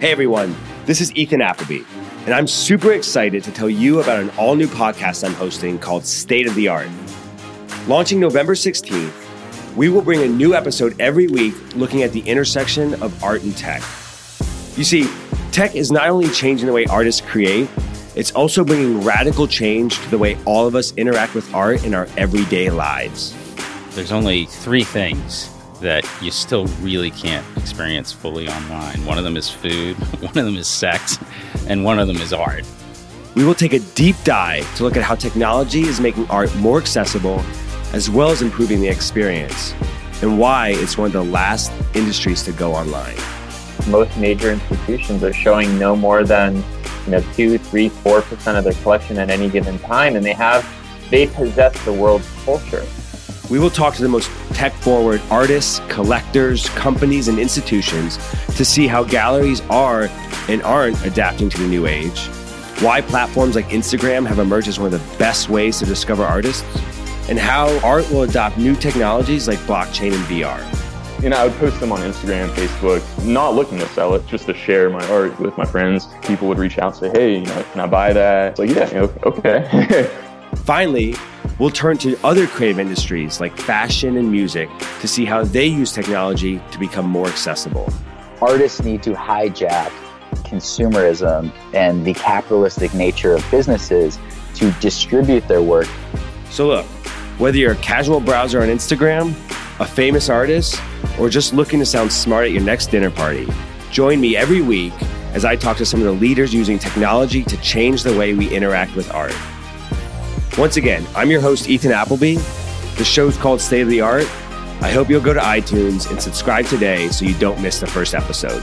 Hey everyone, this is Ethan Appleby, and I'm super excited to tell you about an all new podcast I'm hosting called State of the Art. Launching November 16th, we will bring a new episode every week looking at the intersection of art and tech. You see, tech is not only changing the way artists create, it's also bringing radical change to the way all of us interact with art in our everyday lives. There's only three things that you still really can't experience fully online. One of them is food, one of them is sex, and one of them is art. We will take a deep dive to look at how technology is making art more accessible, as well as improving the experience, and why it's one of the last industries to go online. Most major institutions are showing no more than you know two, three, four percent of their collection at any given time, and they have they possess the world's culture. We will talk to the most tech forward artists, collectors, companies, and institutions to see how galleries are and aren't adapting to the new age, why platforms like Instagram have emerged as one of the best ways to discover artists, and how art will adopt new technologies like blockchain and VR. You know, I would post them on Instagram, Facebook, not looking to sell it, just to share my art with my friends. People would reach out and say, hey, you know, can I buy that? It's like, yeah, okay. Finally, we'll turn to other creative industries like fashion and music to see how they use technology to become more accessible. Artists need to hijack consumerism and the capitalistic nature of businesses to distribute their work. So, look, whether you're a casual browser on Instagram, a famous artist, or just looking to sound smart at your next dinner party, join me every week as I talk to some of the leaders using technology to change the way we interact with art. Once again, I'm your host, Ethan Appleby. The show's called State of the Art. I hope you'll go to iTunes and subscribe today so you don't miss the first episode.